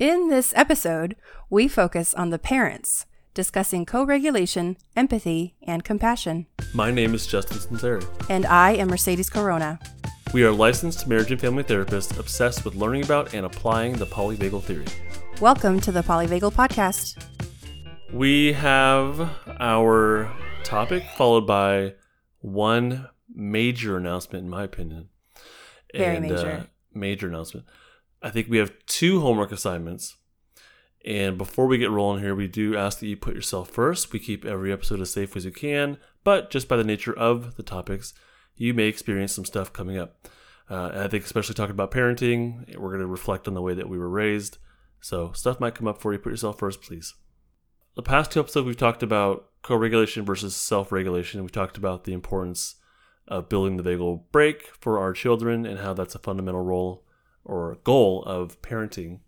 In this episode, we focus on the parents, discussing co regulation, empathy, and compassion. My name is Justin Sunseri. And I am Mercedes Corona. We are licensed marriage and family therapists obsessed with learning about and applying the polyvagal theory. Welcome to the Polyvagal Podcast. We have our topic followed by one major announcement, in my opinion. Very and, major. Uh, major announcement. I think we have two homework assignments. And before we get rolling here, we do ask that you put yourself first. We keep every episode as safe as you can, but just by the nature of the topics, you may experience some stuff coming up. Uh, I think, especially talking about parenting, we're going to reflect on the way that we were raised. So, stuff might come up for you. Put yourself first, please. The past two episodes, we've talked about co regulation versus self regulation. We've talked about the importance of building the vagal brake for our children and how that's a fundamental role or goal of parenting.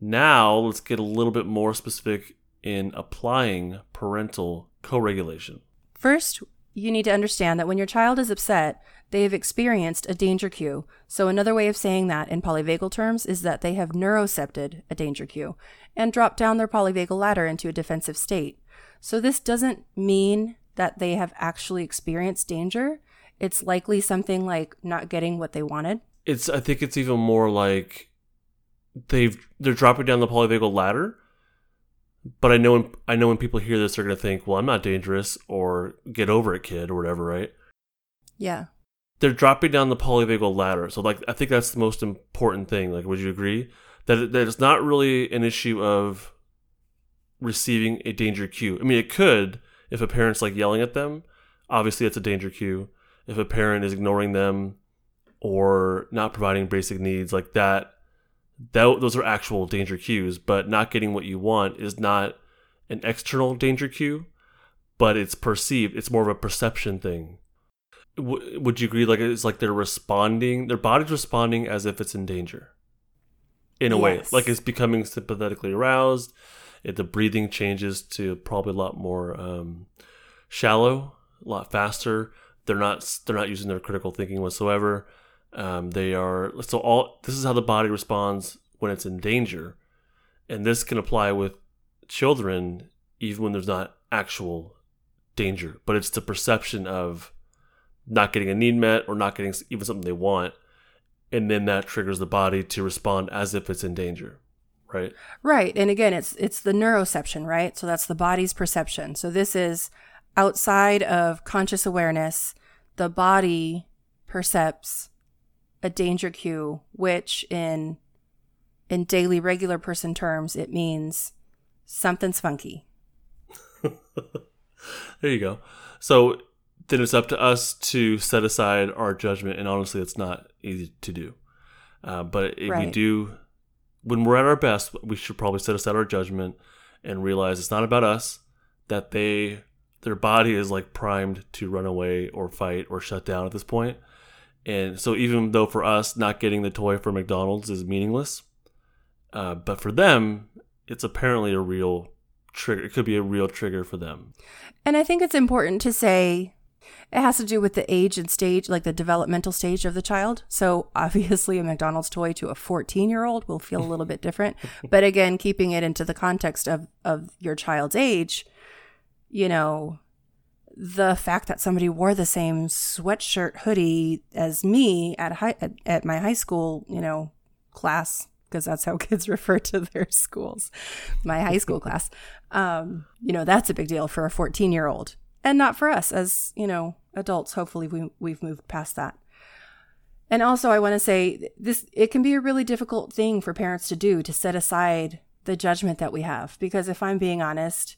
Now, let's get a little bit more specific in applying parental co regulation. First, you need to understand that when your child is upset, they have experienced a danger cue. So, another way of saying that in polyvagal terms is that they have neurocepted a danger cue and dropped down their polyvagal ladder into a defensive state. So, this doesn't mean that they have actually experienced danger. It's likely something like not getting what they wanted. It's I think it's even more like they've they're dropping down the polyvagal ladder. But I know when I know when people hear this, they're gonna think, "Well, I'm not dangerous," or "Get over it, kid," or whatever, right? Yeah. They're dropping down the polyvagal ladder, so like I think that's the most important thing. Like, would you agree that that it's not really an issue of receiving a danger cue? I mean, it could if a parent's like yelling at them. Obviously, it's a danger cue. If a parent is ignoring them or not providing basic needs like that, that those are actual danger cues. But not getting what you want is not an external danger cue, but it's perceived. It's more of a perception thing. W- would you agree? Like it's like they're responding. Their body's responding as if it's in danger. In a way, Yes. like it's becoming sympathetically aroused. It, the breathing changes to probably a lot more um, shallow, a lot faster. They're not they're not using their critical thinking whatsoever. Um, they are so all this is how the body responds when it's in danger, and this can apply with children even when there's not actual danger, but it's the perception of not getting a need met or not getting even something they want, and then that triggers the body to respond as if it's in danger, right? Right. And again, it's it's the neuroception, right? So that's the body's perception. So this is outside of conscious awareness, the body percepts a danger cue, which in in daily regular person terms, it means something's funky. there you go. So then it's up to us to set aside our judgment, and honestly, it's not easy to do. Uh, but if we do, when we're at our best, we should probably set aside our judgment and realize it's not about us. That they, their body is like primed to run away or fight or shut down at this point. And so, even though for us, not getting the toy from McDonald's is meaningless, uh, but for them, it's apparently a real trigger. It could be a real trigger for them. And I think it's important to say it has to do with the age and stage, like the developmental stage of the child. So obviously, a McDonald's toy to a 14 year old will feel a little bit different. But again, keeping it into the context of, of your child's age, you know, the fact that somebody wore the same sweatshirt hoodie as me at high at, at my high school, you know, class because that's how kids refer to their schools, my high school class. Um, you know, that's a big deal for a 14 year old and not for us as, you know, adults. Hopefully we, we've moved past that. And also I want to say this, it can be a really difficult thing for parents to do to set aside the judgment that we have. Because if I'm being honest,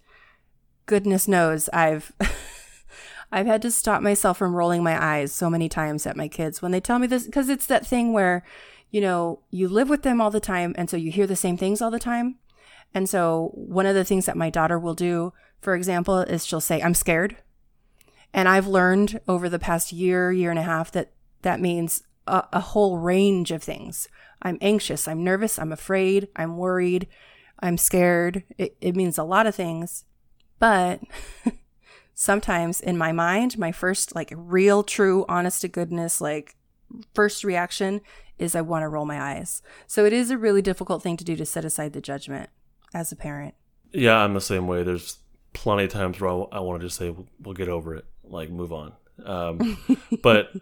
goodness knows I've, I've had to stop myself from rolling my eyes so many times at my kids when they tell me this, because it's that thing where, you know, you live with them all the time. And so you hear the same things all the time. And so one of the things that my daughter will do, for example, is she'll say, I'm scared. And I've learned over the past year, year and a half that that means a, a whole range of things. I'm anxious, I'm nervous, I'm afraid, I'm worried, I'm scared. It, it means a lot of things. But sometimes in my mind, my first, like, real, true, honest to goodness, like, first reaction is I want to roll my eyes. So it is a really difficult thing to do to set aside the judgment as a parent. Yeah, I'm the same way. There's plenty of times where I, I want to just say, we'll, we'll get over it, like move on. Um, but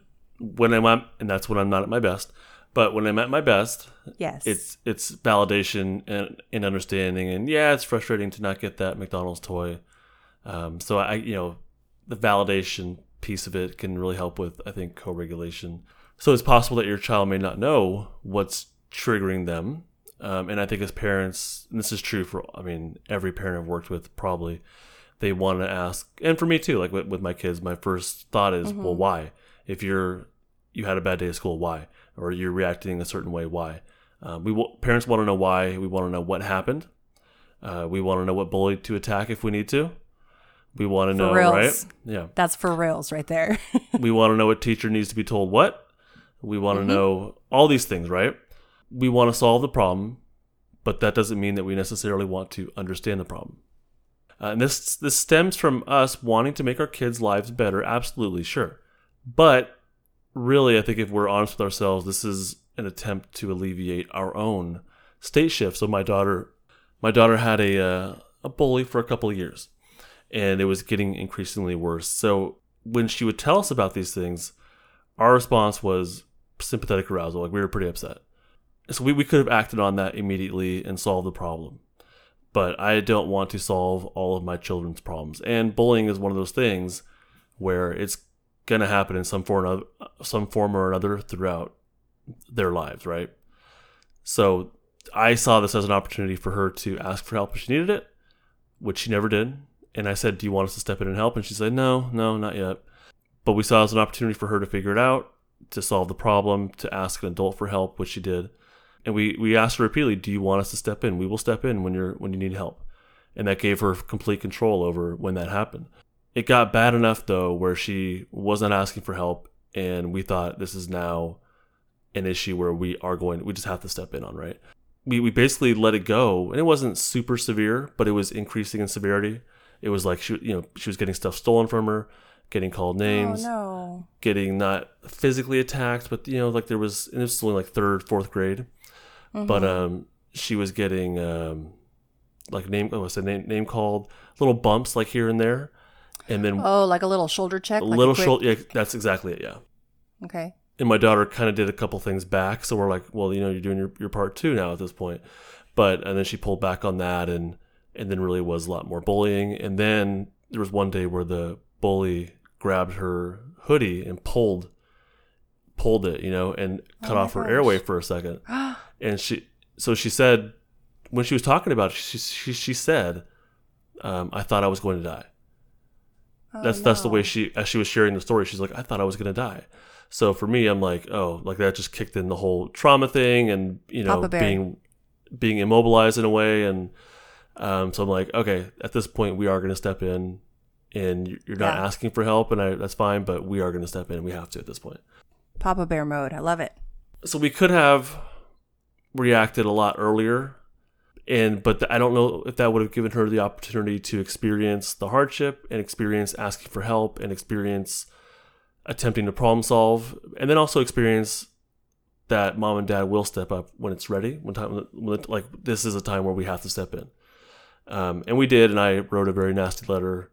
when I'm at, and that's when I'm not at my best. But when I'm at my best, Yes. it's it's validation and, and understanding, and yeah, it's frustrating to not get that McDonald's toy. Um, so I, you know, the validation piece of it can really help with, I think, co-regulation. So it's possible that your child may not know what's triggering them, um, and I think as parents, and this is true for, I mean, every parent I've worked with probably, they want to ask, and for me too, like with, with my kids, my first thought is, well, why? If you're you had a bad day at school, why? Or you're reacting a certain way, why? Uh, we w- parents want to know why. We want to know what happened. Uh, we want to know what bully to attack if we need to. We want to know, reals. right? Yeah. That's for reals right there. we want to know what teacher needs to be told what. We want to know all these things, right? We want to solve the problem, but that doesn't mean that we necessarily want to understand the problem. Uh, and this this stems from us wanting to make our kids' lives better. Absolutely, sure, but really, I think if we're honest with ourselves, this is an attempt to alleviate our own state shift. So my daughter, my daughter had a uh, a bully for a couple of years, and it was getting increasingly worse. So when she would tell us about these things, our response was sympathetic arousal. Like we were pretty upset. So we, we could have acted on that immediately and solved the problem. But I don't want to solve all of my children's problems. And bullying is one of those things where it's going to happen in some form, or some form or another throughout their lives, right? So I saw this as an opportunity for her to ask for help if she needed it, which she never did. And I said, Do you want us to step in and help? And she said, No, no, not yet. But we saw it as an opportunity for her to figure it out, to solve the problem, to ask an adult for help, which she did. And we, we asked her repeatedly, Do you want us to step in? We will step in when you're when you need help. And that gave her complete control over when that happened. It got bad enough though where she wasn't asking for help and we thought this is now an issue where we are going we just have to step in on, right? We we basically let it go and it wasn't super severe, but it was increasing in severity. It was like she you know, she was getting stuff stolen from her, getting called names Oh no. getting not physically attacked, but you know, like there was, and this was only like third, fourth grade, but um, she was getting um, like name, oh, what's the name, name called, little bumps like here and there, and then Oh, like a little shoulder check. a like little quick- shoulder. Yeah, that's exactly it. Yeah. Okay. And my daughter kind of did a couple things back, so we're like, well, you know, you're doing your, your part too now at this point. But and then she pulled back on that, and and then really was a lot more bullying. And then there was one day where the bully grabbed her hoodie and pulled pulled it, you know, and cut Oh off her gosh. airway for a second. and she, so she said, when she was talking about it, she she, she said, um, "I thought I was going to die." Oh, that's that's the way she as she was sharing the story she's like i thought i was going to die so for me i'm like oh like that just kicked in the whole trauma thing and you know being being immobilized in a way and um, so i'm like okay at this point we are going to step in and you- you're not Yeah. asking for help and I, that's fine but we are going to step in and we have to at this point Papa Bear mode. I love it. so we could have reacted a lot earlier and but i don't know if that would have given her the opportunity to experience the hardship and experience asking for help and experience attempting to problem solve and then also experience that mom and dad will step up when it's ready when time when like this is a time where we have to step in um, and we did and i wrote a very nasty letter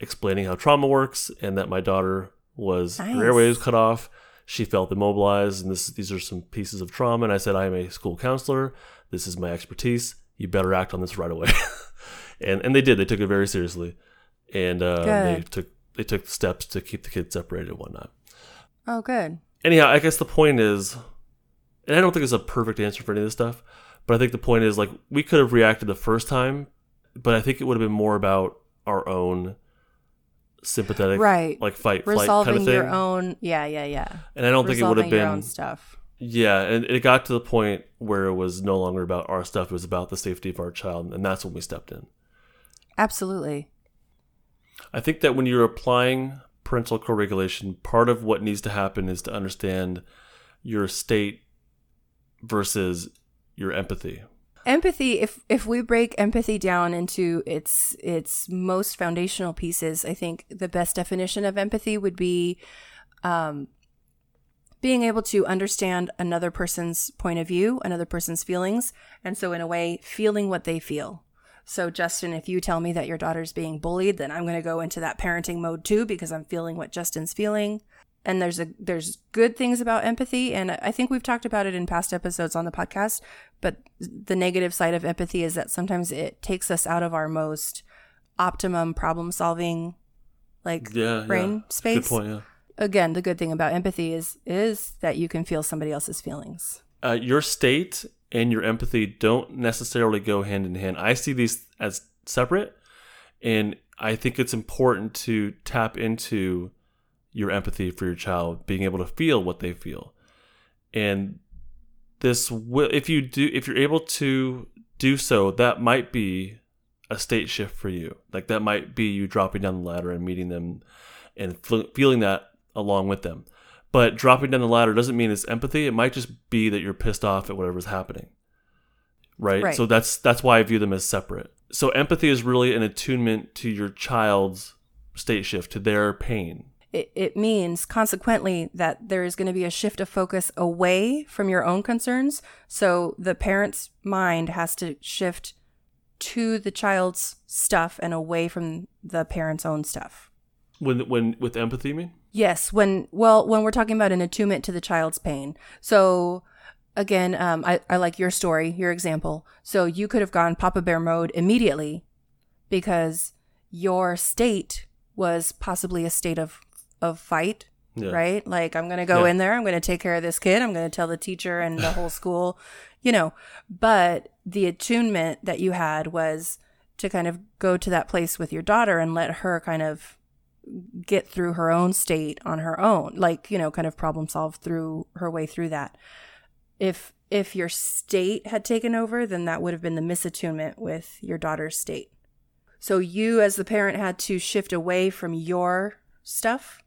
explaining how trauma works and that my daughter was Nice. her airways cut off. She felt immobilized and this these are some pieces of trauma. And i said i am a school counselor. This is my expertise. You better act on this right away. And and they did. They took it very seriously. And uh, they took they took steps to keep the kids separated and whatnot. Oh, good. anyhow i guess the point is and i don't think it's a perfect answer for any of this stuff but i think the point is like we could have reacted the first time but i think it would have been more about our own sympathetic Right. like fight flight Resolving kind of thing your own. Yeah, yeah, yeah. and i don't think it would have Resolving your been own stuff. yeah, and it got to the point where it was no longer about our stuff; it was about the safety of our child, and that's when we stepped in. Absolutely. I think that when you're applying parental co-regulation, part of what needs to happen is to understand your state versus your empathy. Empathy if if we break empathy down into its its most foundational pieces i think the best definition of empathy would be um being able to understand another person's point of view, another person's feelings, and so in a way, feeling what they feel. So, Justin, if you tell me that your daughter's being bullied, then I'm going to go into that parenting mode too because I'm feeling what Justin's feeling. And there's a there's good things about empathy, and I think we've talked about it in past episodes on the podcast. But the negative side of empathy is that sometimes it takes us out of our most optimum problem solving, like Yeah, brain yeah. space Good point. Yeah. again, the good thing about empathy is is that you can feel somebody else's feelings. uh, your state and your empathy don't necessarily go hand in hand. I see these as separate, and I think it's important to tap into your empathy for your child, being able to feel what they feel, and this will if you do if you're able to do so, that might be a state shift for you. Like that might be you dropping down the ladder and meeting them, and feeling that along with them. But dropping down the ladder doesn't mean it's empathy. It might just be that you're pissed off at whatever's happening. Right? Right. So that's that's why I view them as separate. So empathy is really an attunement to your child's state shift, to their pain. It, it means consequently that there is going to be a shift of focus away from your own concerns. So the parent's mind has to shift to the child's stuff and away from the parent's own stuff. When when with empathy, mean? Yes, when well, when we're talking about an attunement to the child's pain. So again, um, I, I like your story, your example. So you could have gone Papa Bear mode immediately because your state was possibly a state of of fight, Yeah. right? Like I'm gonna go Yeah. in there, I'm gonna take care of this kid, I'm gonna tell the teacher and the whole school, you know. But the attunement that you had was to kind of go to that place with your daughter and let her kind of get through her own state on her own like you know kind of problem solve through her way through that if if your state had taken over then that would have been the misattunement with your daughter's state so you as the parent had to shift away from your stuff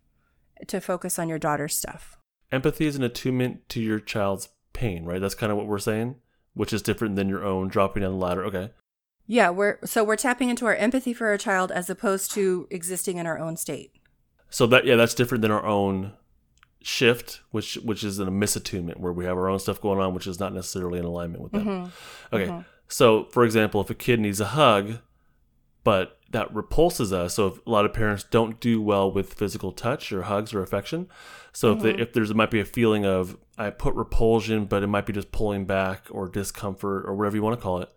to focus on your daughter's stuff Empathy is an attunement to your child's pain, right? That's kind of what we're saying, which is different than your own dropping down the ladder. Okay. yeah we're so we're tapping into our empathy for our child as opposed to existing in our own state So that yeah, that's different than our own shift, which which is in a misattunement where we have our own stuff going on, which is not necessarily in alignment with them. Mm-hmm. Okay. Mm-hmm. So for example, if a kid needs a hug, but that repulses us, so if a lot of parents don't do well with physical touch or hugs or affection. So if they, mm-hmm. if there's might be a feeling of I put repulsion, but it might be just pulling back or discomfort or whatever you want to call it.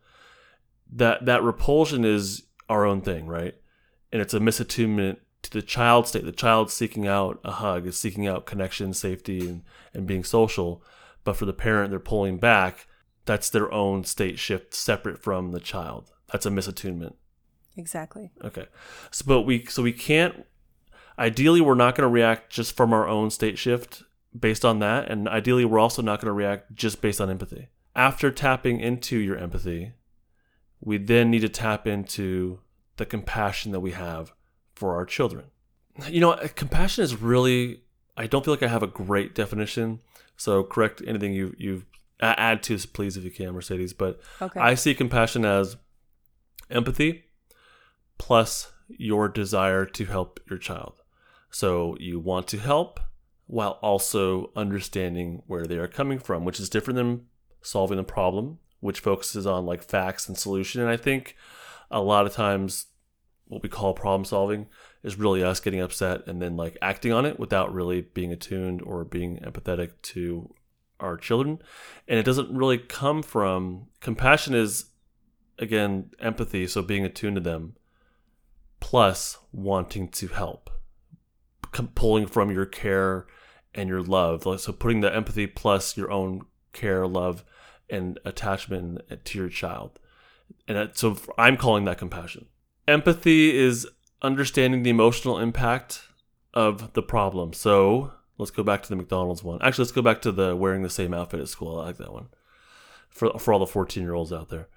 That that repulsion is our own thing, right? And it's a misattunement to the child state. The child seeking out a hug is seeking out connection, safety, and, and being social. But for the parent, they're pulling back. That's their own state shift separate from the child. That's a misattunement. Exactly Okay. So, but we so we can't. Ideally, we're not going to react just from our own state shift based on that, and ideally, we're also not going to react just based on empathy. After tapping into your empathy, we then need to tap into the compassion that we have for our children. You know, uh, compassion is really. I don't feel like I have a great definition. So correct anything you you add to this, please, if you can, Mercedes. But okay I see compassion as empathy plus your desire to help your child. So you want to help while also understanding where they are coming from, which is different than solving the problem, which focuses on like facts and solution. And I think a lot of times what we call problem solving is really us getting upset and then like acting on it without really being attuned or being empathetic to our children. And it doesn't really come from compassion is again empathy, so being attuned to them plus wanting to help. Pulling from your care and your love. So putting the empathy plus your own care, love, and attachment to your child. And so I'm calling that compassion. Empathy is understanding the emotional impact of the problem. So let's go back to the McDonald's one. Actually, let's go back to the wearing the same outfit at school. I like that one. For for all the 14 year olds out there,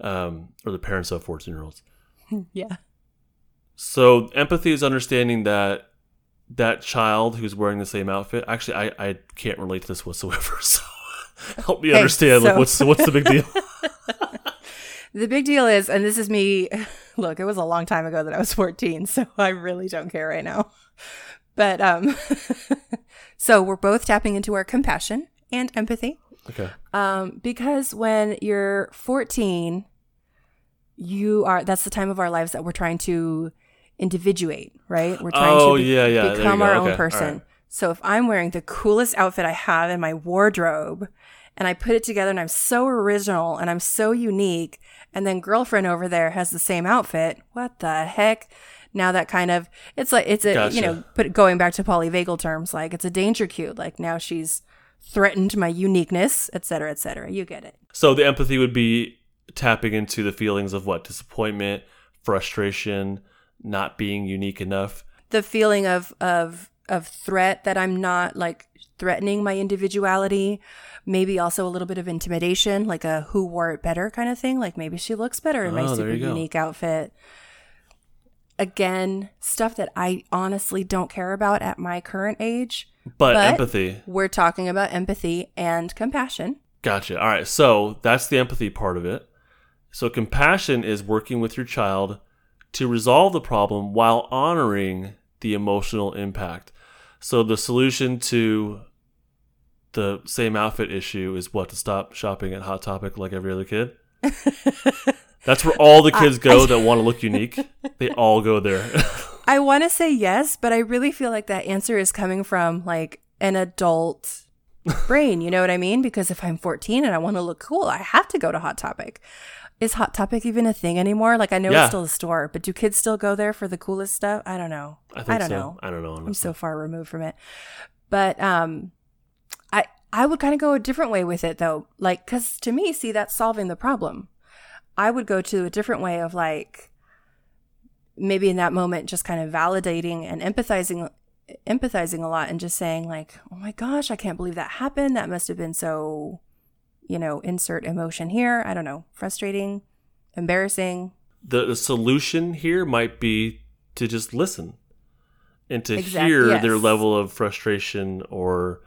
um, or the parents of 14 year olds. yeah So empathy is understanding that that child who's wearing the same outfit. Actually, I, I can't relate to this whatsoever. So help me Hey, understand. like what's what's the big deal? The big deal is, and this is me, look, it was a long time ago that I was 14, so I really don't care right now. But um So we're both tapping into our compassion and empathy. Okay. Um, because when you're 14, you are that's the time of our lives that we're trying to individuate, right? We're trying Oh, to be- yeah, yeah, become our Okay, own person. right. So if I'm wearing the coolest outfit I have in my wardrobe and I put it together and I'm so original and I'm so unique, and then girlfriend over there has the same outfit, what the heck? Now that kind of it's like it's a Gotcha. you know, but going back to polyvagal terms, like it's a danger cue. Like now she's threatened my uniqueness, et cetera, et cetera. You get it. So the empathy would be tapping into the feelings of what disappointment, frustration, not being unique enough. the feeling of of of threat that I'm not like threatening my individuality. Maybe also a little bit of intimidation, like a who wore it better kind of thing. Like maybe she looks better in my Oh, there super unique outfit. Again, stuff that I honestly don't care about at my current age. But, But- empathy. We're talking about empathy and compassion. Gotcha. All right. So that's the empathy part of it. So compassion is working with your child to resolve the problem while honoring the emotional impact. So the solution to the same outfit issue is what to stop shopping at Hot Topic like every other kid. That's where all the kids go that want to look unique. They all go there. I want to say yes, but I really feel like that answer is coming from like an adult brain. You know what I mean? Because if I'm 14 and I want to look cool, I have to go to Hot Topic. Is Hot Topic even a thing anymore? Like I know Yeah. it's still a store, but do kids still go there for the coolest stuff? I don't know. I think don't so. know. I don't know. I'm so far removed from it. But um I I would kind of go a different way with it though. Like cuz to me, see that's solving the problem. I would go to a different way of like maybe in that moment just kind of validating and empathizing empathizing a lot and just saying like, "Oh my gosh, I can't believe that happened. That must have been so you know, insert emotion here. I don't know, frustrating, embarrassing. the, the solution here might be to just listen and to hear yes. their level of frustration or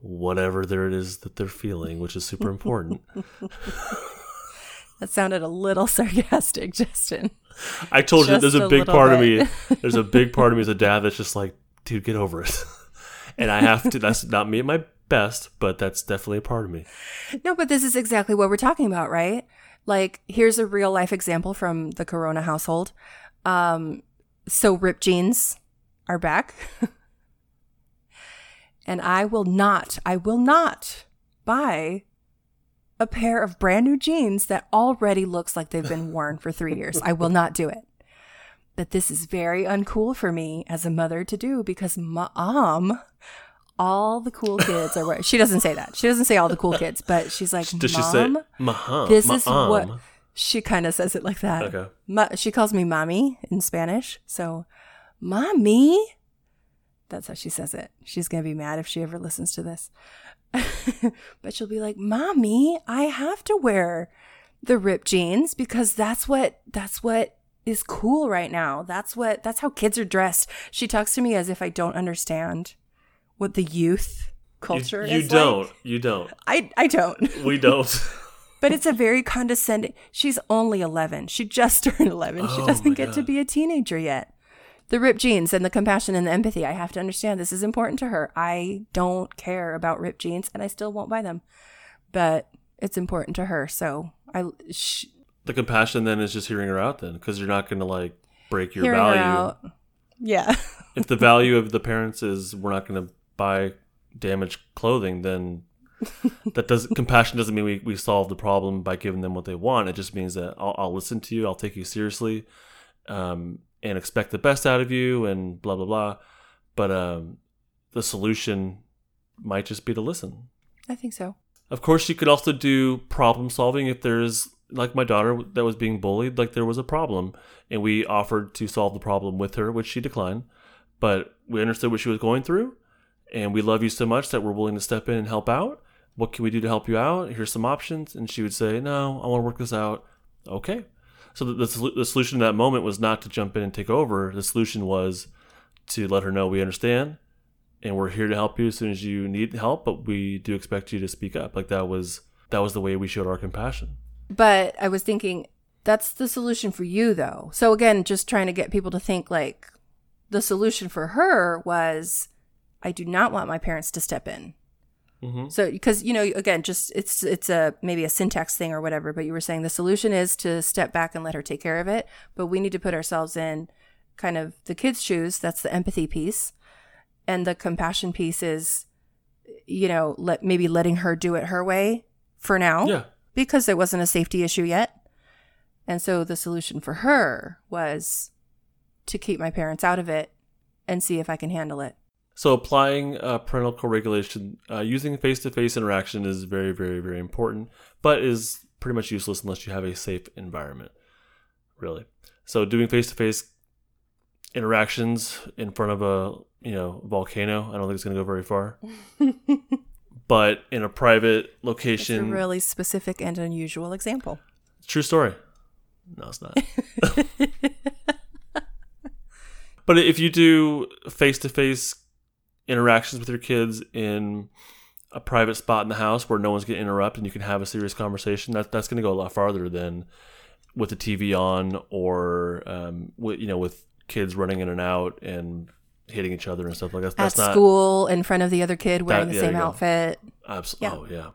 whatever there it is that they're feeling, which is super important. That sounded a little sarcastic, Justin. I told you there's a, a big part bit. of me. There's a big part of me as a dad that's just like, dude, get over it. and I have to. That's not me at my best, but that's definitely a part of me. No, but this is exactly what we're talking about, right? Like, here's a real life example from the Corona household. Um, so ripped jeans are back. and I will not, I will not buy a pair of brand new jeans that already looks like they've been worn for three years. I will not do it. But this is very uncool for me as a mother to do because mom, all the cool kids are wearing. She doesn't say that. She doesn't say all the cool kids, but she's like, Does she mom, say, "Maham"? this is ma'am"? what she kind of says it like that. Okay. Ma- she calls me mommy in Spanish. So, mommy. That's how she says it. She's going to be mad if she ever listens to this. but she'll be like, "Mommy, I have to wear the ripped jeans because that's what that's what is cool right now. That's what that's how kids are dressed." She talks to me as if I don't understand what the youth culture You, you is don't. like. You don't. I I don't. We don't. But it's a very condescending. She's only 11. She just turned 11. She Oh doesn't my get to be a teenager yet. The ripped jeans and the compassion and the empathy. I have to understand this is important to her. I don't care about ripped jeans and I still won't buy them. But it's important to her. So I sh- the compassion then is just hearing her out then because you're not going to like break your hearing value her out. Yeah. if the value of the parents is we're not going to buy damaged clothing then that doesn't compassion doesn't mean we, we solve the problem by giving them what they want it just means that i'll, I'll listen to you i'll take you seriously um, and expect the best out of you and blah blah blah but um, the solution might just be to listen I think so. Of course, you could also do problem solving if there's like my daughter that was being bullied, like there was a problem, and we offered to solve the problem with her, which she declined. But we understood what she was going through, and we love you so much that we're willing to step in and help out. What can we do to help you out? Here's some options. And she would say, No, I want to work this out. Okay. So the, the, the solution in that moment was not to jump in and take over. The solution was to let her know we understand and we're here to help you as soon as you need help but we do expect you to speak up like that was that was the way we showed our compassion But I was thinking that's the solution for you though. So again, just trying to get people to think like the solution for her was I do not want my parents to step in. hmm So because you know again just it's it's a maybe a syntax thing or whatever but you were saying the solution is to step back and let her take care of it but we need to put ourselves in kind of the kids shoes. That's the empathy piece. And the compassion piece is you know let maybe letting her do it her way for now Yeah. because there wasn't a safety issue yet. And so the solution for her was to keep my parents out of it and see if I can handle it So applying uh, parental co-regulation uh, using face-to-face interaction is very, very, very important, but is pretty much useless unless you have a safe environment. Really. So doing face-to-face interactions in front of a you know volcano, I don't think it's going to go very far. but in a private it's a location, really specific and unusual example True story. No, it's not. but if you do face to face interactions with your kids in a private spot in the house where no one's going to interrupt and you can have a serious conversation, that, that's going to go a lot farther than with the TV on or, um, with, you know, with kids running in and out and hitting each other and stuff like that. at That's not school in front of the other kid wearing That- the there same outfit. Absolutely. Oh, yeah.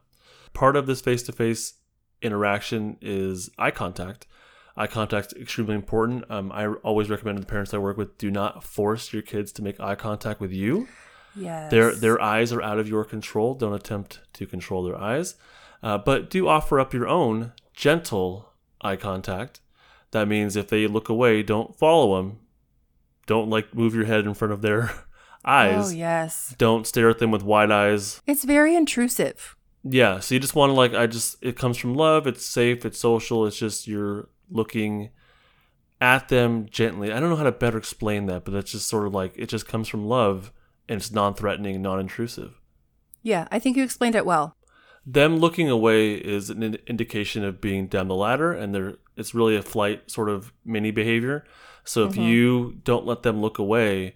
Part of this face to face interaction is eye contact. Eye contact is extremely important. Um, I always recommend to the parents I work with do not force your kids to make eye contact with you. Yes. Their their eyes are out of your control. Don't attempt to control their eyes, uh, but do offer up your own gentle eye contact. That means if they look away, don't follow them. Don't like move your head in front of their eyes. Oh yes. Don't stare at them with wide eyes. It's very intrusive. Yeah, so you just want to like I just it comes from love, it's safe, it's social, it's just you're looking at them gently. I don't know how to better explain that, but it's just sort of like it just comes from love and it's non-threatening and non-intrusive. Yeah, I think you explained it well. Them looking away is an in- indication of being down the ladder and they're it's really a flight sort of mini behavior. So if Mhm. you don't let them look away,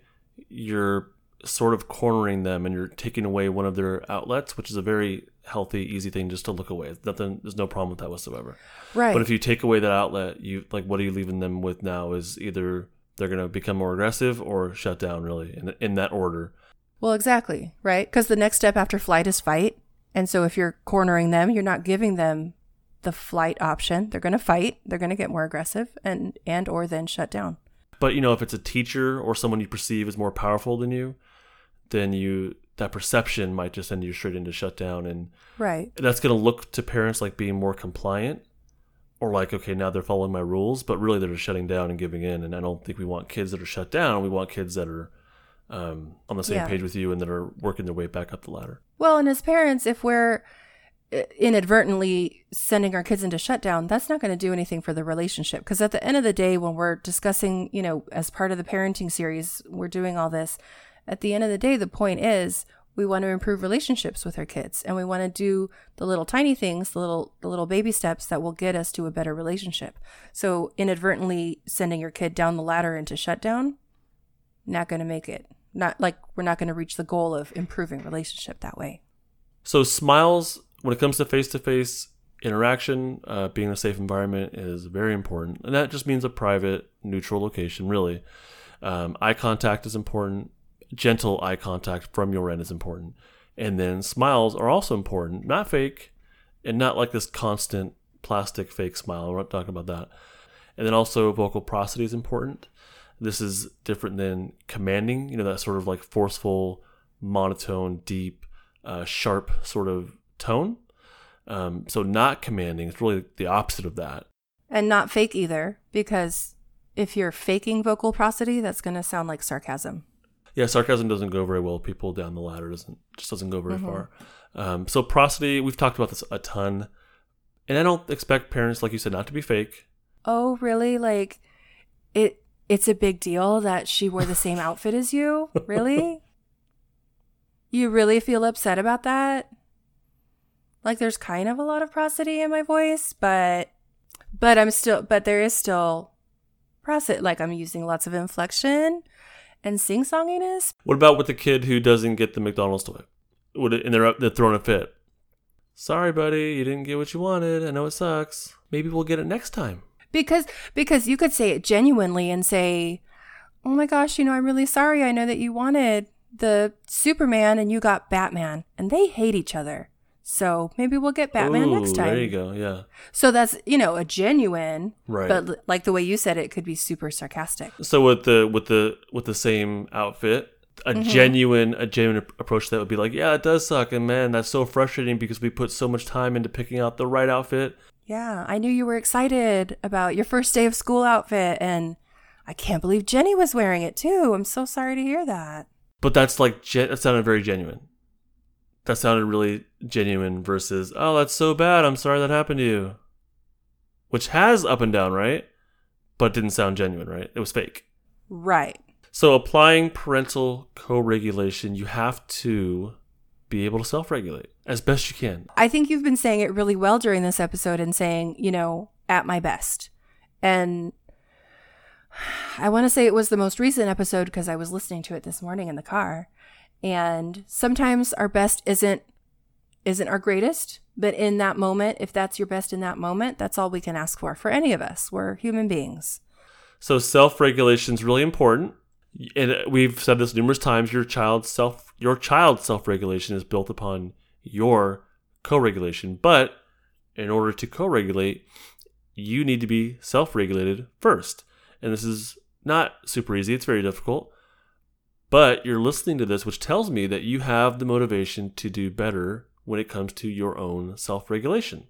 you're sort of cornering them and you're taking away one of their outlets, which is a very healthy, easy thing just to look away. Nothing there's no problem with that whatsoever. Right. But if you take away that outlet, you like what are you leaving them with now is either they're going to become more aggressive or shut down really in in that order. well, exactly. Right. Because the next step after flight is fight. And so if you're cornering them, you're not giving them the flight option. They're going to fight. They're going to get more aggressive and and or then shut down. But you know, if it's a teacher or someone you perceive as more powerful than you, then you that perception might just send you straight into shutdown, and Right. that's going to look to parents like being more compliant, or like okay, now they're following my rules, but really they're just shutting down and giving in. And I don't think we want kids that are shut down. We want kids that are um, on the same Yeah. page with you and that are working their way back up the ladder. Well, and as parents, if we're uh, inadvertently sending our kids into shutdown, that's not going to do anything for the relationship. Because at the end of the day, when we're discussing, you know, as part of the parenting series, we're doing all this. At the end of the day, the point is we want to improve relationships with our kids, and we want to do the little tiny things, the little the little baby steps that will get us to a better relationship. So inadvertently sending your kid down the ladder into shutdown, not going to make it. Not like we're not going to reach the goal of improving relationship that way. So smiles when it comes to face to face interaction, uh, being in a safe environment is very important, and that just means a private, neutral location. Really, um, eye contact is important. Gentle eye contact from your end is important, and then smiles are also important. Not fake, and not like this constant plastic fake smile. We're not talking about that. And then also vocal prosody is important. This is different than commanding. You know that sort of like forceful, monotone, deep uh, sharp sort of tone. Um, so not commanding. It's really the opposite of that. And not fake either, because if you're faking vocal prosody, that's going to sound like sarcasm. Yeah, sarcasm doesn't go very well. People down the ladder doesn't just doesn't go very Mhm. far. Um, so prosody, we've talked about this a ton, and I don't expect parents, like you said, not to be fake. Oh, really? Like it it's a big deal that she wore the same outfit as you? Really? You really feel upset about that? Like there's kind of a lot of prosody in my voice, but but I'm still but there is still prosody like I'm using lots of inflection and sing-songiness. What about with the kid who doesn't get the McDonald's toy? Would it, and they're up, they're throwing a fit. Sorry, buddy, you didn't get what you wanted. I know it sucks. Maybe we'll get it next time. Because because you could say it genuinely and say, "Oh my gosh, you know, I'm really sorry. I know that you wanted the Superman and you got Batman, and they hate each other. So maybe we'll get Batman Ooh, next time. There you go. Yeah. So that's you know a genuine, Right. but l- like the way you said it, it could be super sarcastic. So with the with the with the same outfit, a Mm-hmm. genuine a genuine approach to that would be like, yeah, it does suck, and man, that's so frustrating because we put so much time into picking out the right outfit. Yeah, I knew you were excited about your first day of school outfit, and I can't believe Jenny was wearing it too. I'm so sorry to hear that. But that's like that sounded very genuine. That sounded really genuine versus, oh, that's so bad. I'm sorry that happened to you. Which has up and down, right? But didn't sound genuine, right? It was fake. Right. So applying parental co-regulation, you have to be able to self-regulate as best you can. I think you've been saying it really well during this episode and saying, you know, at my best. And I want to say it was the most recent episode because I was listening to it this morning in the car. And sometimes our best isn't isn't our greatest, but in that moment, if that's your best in that moment, that's all we can ask for for any of us. We're human beings. So self-regulation is really important. And we've said this numerous times. Your child's self, your child's self-regulation is built upon your co-regulation. But in order to co-regulate, you need to be self-regulated first. And this is not super easy. It's very difficult. But you're listening to this, which tells me that you have the motivation to do better when it comes to your own self-regulation.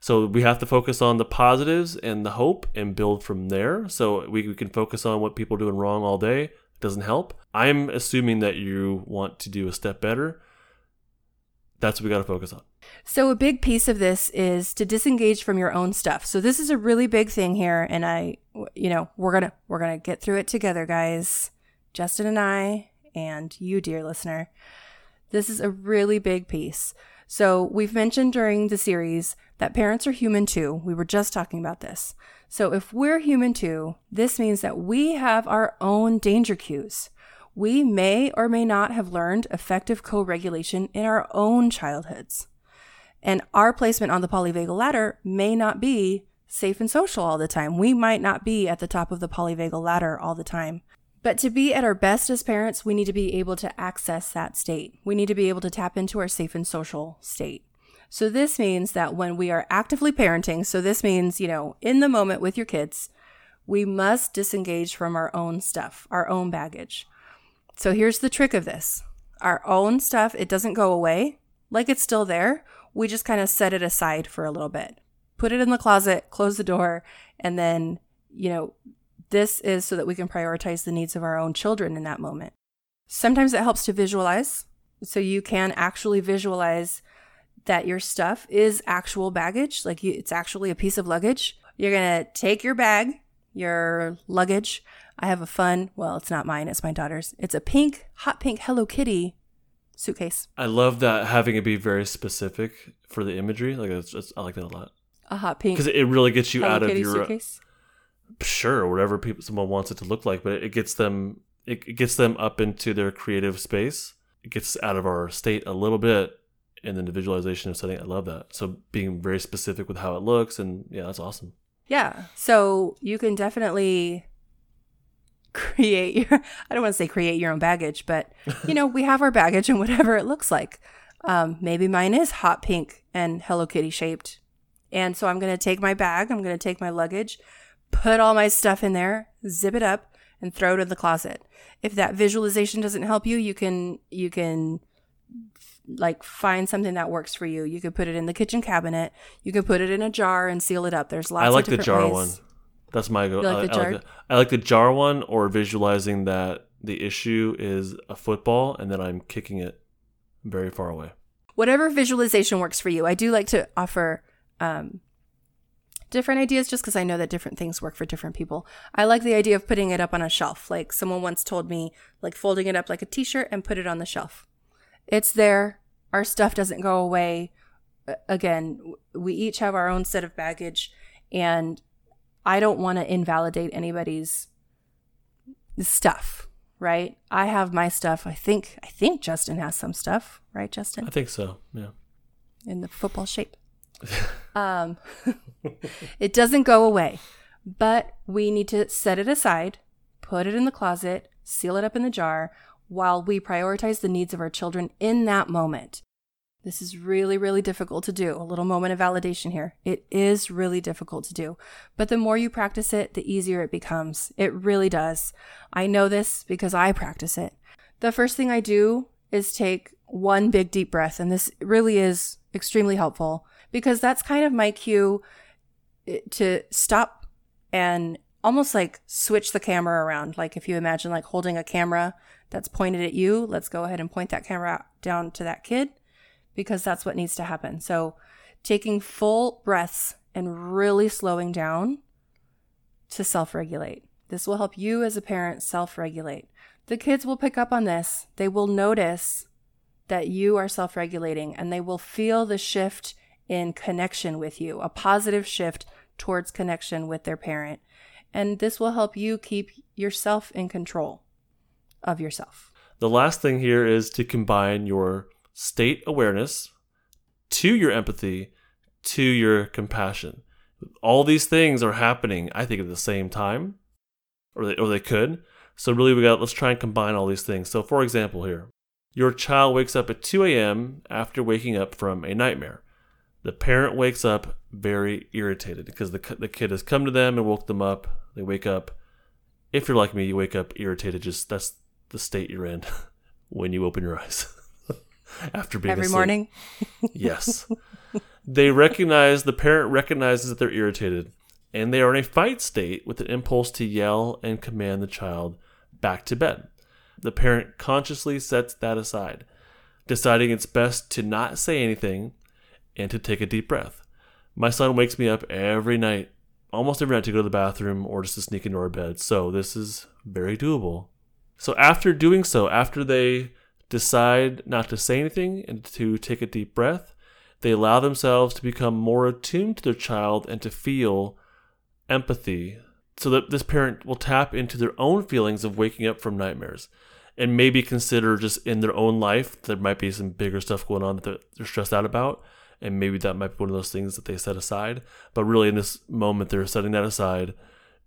So we have to focus on the positives and the hope and build from there. So we, we can focus on what people are doing wrong all day. It doesn't help. I'm assuming that you want to do a step better. That's what we got to focus on. So a big piece of this is to disengage from your own stuff. So this is a really big thing here and I you know, we're going to we're going to get through it together, guys. Justin and I and you dear listener. This is a really big piece. So we've mentioned during the series that parents are human too. We were just talking about this. So if we're human too, this means that we have our own danger cues. We may or may not have learned effective co regulation in our own childhoods. And our placement on the polyvagal ladder may not be safe and social all the time. We might not be at the top of the polyvagal ladder all the time. But to be at our best as parents, we need to be able to access that state. We need to be able to tap into our safe and social state. So this means that when we are actively parenting, so this means, you know, in the moment with your kids, we must disengage from our own stuff, our own baggage. So here's the trick of this. Our own stuff, it doesn't go away like it's still there. We just kind of set it aside for a little bit. Put it in the closet, close the door, and then, you know, this is so that we can prioritize the needs of our own children in that moment. Sometimes it helps to visualize. So you can actually visualize that your stuff is actual baggage, like you, it's actually a piece of luggage. You're going to take your bag, your luggage. I have a fun, well, it's not mine, it's my daughter's. It's a pink, hot pink Hello Kitty suitcase. I love that having it be very specific for the imagery. Like it's just, I like that a lot A hot pink because it really gets you Hello out of your suitcase. Sure whatever people someone wants it to look like, but it gets them it, gets them up into their creative space. It gets out of our state a little bit, and then the visualization of setting. I love that. So being very specific with how it looks, and yeah, that's awesome. Yeah. So you can definitely create your, I don't want to say create your own baggage, but you know, we have our baggage and whatever it looks like. Um, maybe mine is hot pink and Hello Kitty shaped. And so I'm going to take my bag, I'm going to take my luggage, put all my stuff in there, zip it up and throw it in the closet. If that visualization doesn't help you, you can, you can like find something that works for you. You could put it in the kitchen cabinet. You could put it in a jar and seal it up. There's lots I like of the jar ways. one. That's my go. Like I, I like the, I like the jar one, or visualizing that the issue is a football, and then I'm kicking it very far away. whatever visualization works for you. I do like to offer um, different ideas just because I know that different things work for different people. I like the idea of putting it up on a shelf. Like someone once told me, like folding it up like a t shirt and put it on the shelf. It's there. Our stuff doesn't go away. Again, we each have our own set of baggage, and I don't want to invalidate anybody's stuff, right? I have my stuff. I think I think Justin has some stuff, right, Justin? I think so. Yeah. in the football shape. Um, it doesn't go away, but we need to set it aside, put it in the closet, seal it up in the jar. while we prioritize the needs of our children in that moment. This is really, really difficult to do. A little moment of validation here. It is really difficult to do. But the more you practice it, the easier it becomes. It really does. I know this because I practice it. The first thing I do is take one big deep breath. And this really is extremely helpful because that's kind of my cue eh, to stop and almost like switch the camera around. Like if you imagine like holding a camera that's pointed at you, let's go ahead and point that camera down to that kid because that's what needs to happen. So taking full breaths and really slowing down to self regulate. This will help you as a parent self regulate. The kids will pick up on this. They will notice that you are self regulating and they will feel the shift in connection with you, a positive shift towards connection with their parent. And this will help you keep yourself in control of yourself. The last thing here is to combine your state awareness to your empathy to your compassion. All these things are happening, I think, at the same time, or they, or they could. So really, we got let's try and combine all these things. So, for example, here, your child wakes up at 2 a.m. after waking up from a nightmare. The parent wakes up very irritated because the, the kid has come to them and woke them up. They wake up. If you're like me, you wake up irritated. Just that's the state you're in when you open your eyes after being every asleep. morning. yes. They recognize, the parent recognizes that they're irritated and they are in a fight state with an impulse to yell and command the child back to bed. The parent consciously sets that aside, deciding it's best to not say anything and to take a deep breath. My son wakes me up every night, almost every night, to go to the bathroom or just to sneak into our bed. So this is very doable. So after doing so, after they decide not to say anything and to take a deep breath, they allow themselves to become more attuned to their child and to feel empathy so that this parent will tap into their own feelings of waking up from nightmares and maybe consider just in their own life there might be some bigger stuff going on that they're stressed out about and maybe that might be one of those things that they set aside but really in this moment they're setting that aside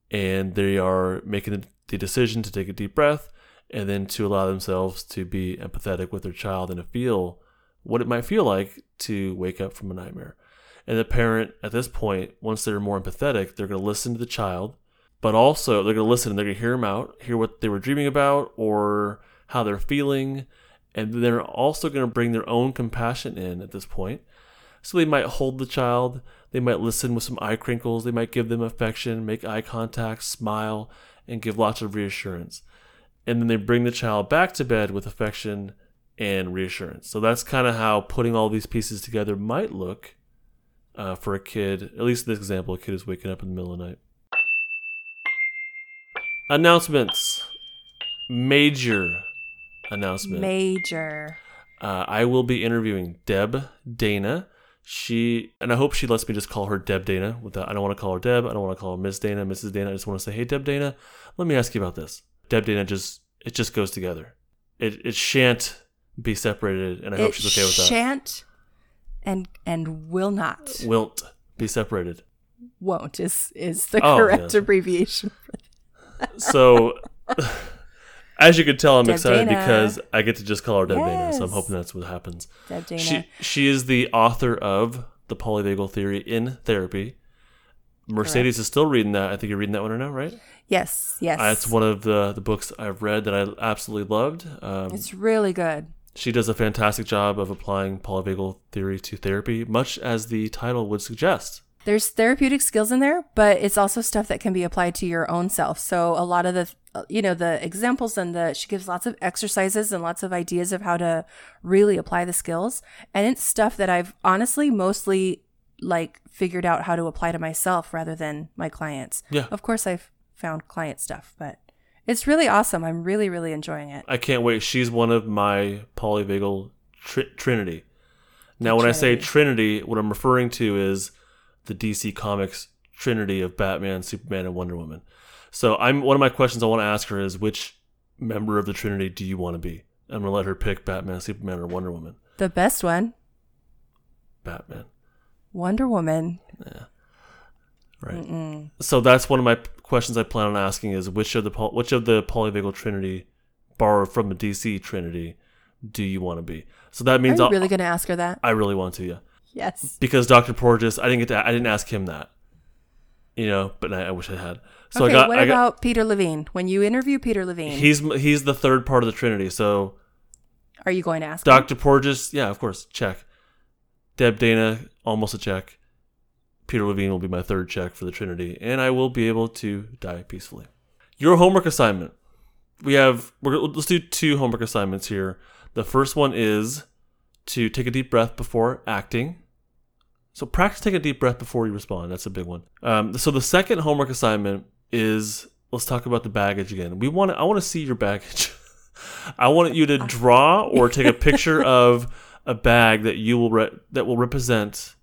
and they are making the decision to take a deep breath and then to allow themselves to be empathetic with their child and to feel what it might feel like to wake up from a nightmare and the parent at this point once they're more empathetic they're going to listen to the child but also they're going to listen and they're going to hear them out, hear what they were dreaming about or how they're feeling. And they're also going to bring their own compassion in at this point. So they might hold the child, they might listen with some eye crinkles, they might give them affection, make eye contact, smile, and give lots of reassurance. And then they bring the child back to bed with affection and reassurance. So that's kind of how putting all these pieces together might look uh, for a kid. At least in this example, a kid is waking up in the middle of the night. Announcements. Major announcement. Major. uh, I will be interviewing Deb Dana. She and I hope she lets me just call her Deb Dana. Without, I don't want to call her Deb. I don't want to call her Miss Dana, Mrs. Dana. I just want to say, hey, Deb Dana, let me ask you about this. Deb Dana just it just goes together. It it shan't be separated, and I hope she's okay with that. shan't and and will not. Wilt be separated. Won't is is the Oh, correct yeah. abbreviation. So, as you can tell, I'm Deb excited Dana. because I get to just call her Deb Dana. So I'm hoping that's what happens. Deb Dana. She she is the author of the polyvagal theory in therapy. Mercedes is still reading that. I think you're reading that one right now, right? yes, yes. Uh, it's one of the the books I've read that I absolutely loved. Um, it's really good. she does a fantastic job of applying polyvagal theory to therapy, much as the title would suggest. There's therapeutic skills in there, but it's also stuff that can be applied to your own self. So a lot of the, Uh, you know, the examples and the, she gives lots of exercises and lots of ideas of how to really apply the skills. And it's stuff that I've honestly mostly like figured out how to apply to myself rather than my clients. Yeah. Of course, I've found client stuff, but it's really awesome. I'm really, really enjoying it. I can't wait. She's one of my polyvagal tri- trinity. Now, when I say trinity, what I'm referring to is the DC Comics trinity of Batman, Superman, and Wonder Woman. So, I'm one of my questions I want to ask her is which member of the trinity do you want to be? I'm gonna let her pick Batman, Superman, or Wonder Woman. The best one, Batman, Wonder Woman. Yeah. Right? So that's one of my questions I plan on asking is which of the which of the polyvagal trinity borrowed from the DC Trinity do you want to be? So that Are means you I'll- really going to ask her that? I really want to, yeah. Yes. Because Dr. Porges, I didn't get to, I didn't ask him that. You know, but I, I wish I had. So okay, I got, what I got, about Peter Levine? When you interview Peter Levine, he's he's the third part of the Trinity. So are you going to ask? Dr. Porges, yeah, of course, check. Deb Dana, almost a check. Peter Levine will be my third check for the Trinity, and I will be able to die peacefully. Your homework assignment. We have we're, let's do two homework assignments here. The first one is to take a deep breath before acting. So practice take a deep breath before you respond. That's a big one. Um, so the second homework assignment is let's talk about the baggage again. We want I want to see your baggage. I want you to draw or take a picture of a bag that you will re- that will represent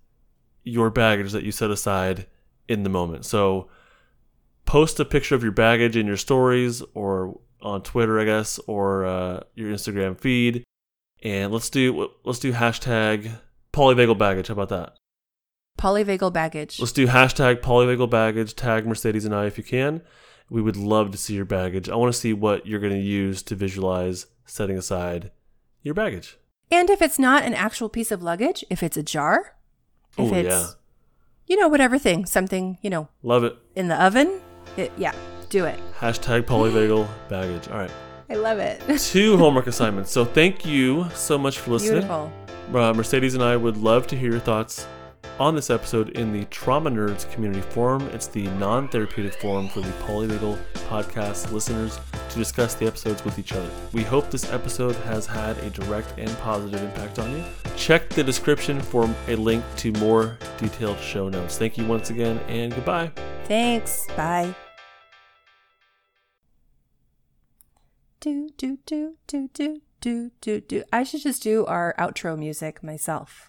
your baggage that you set aside in the moment. So post a picture of your baggage in your stories or on Twitter, I guess, or uh, your Instagram feed, and let's do let's do hashtag polyvagal baggage. How about that? Polyvagal baggage. Let's do hashtag polyvagal baggage. Tag Mercedes and I if you can. We would love to see your baggage. I want to see what you're going to use to visualize setting aside your baggage. And if it's not an actual piece of luggage, if it's a jar, if Oh, it's, yeah. you know, whatever thing, something, you know, Love it. in the oven, it, yeah, do it. Hashtag polyvagal baggage. All right. I love it. Two homework assignments. So thank you so much for listening. Beautiful. Uh, Mercedes and I would love to hear your thoughts on this episode in the Trauma Nerds community forum. It's the non therapeutic forum for the Polyvagal podcast listeners to discuss the episodes with each other. We hope this episode has had a direct and positive impact on you. Check the description for a link to more detailed show notes. Thank you once again, and goodbye. Thanks. Bye. Do, do, do, do, do, do, do, do. I should just do our outro music myself.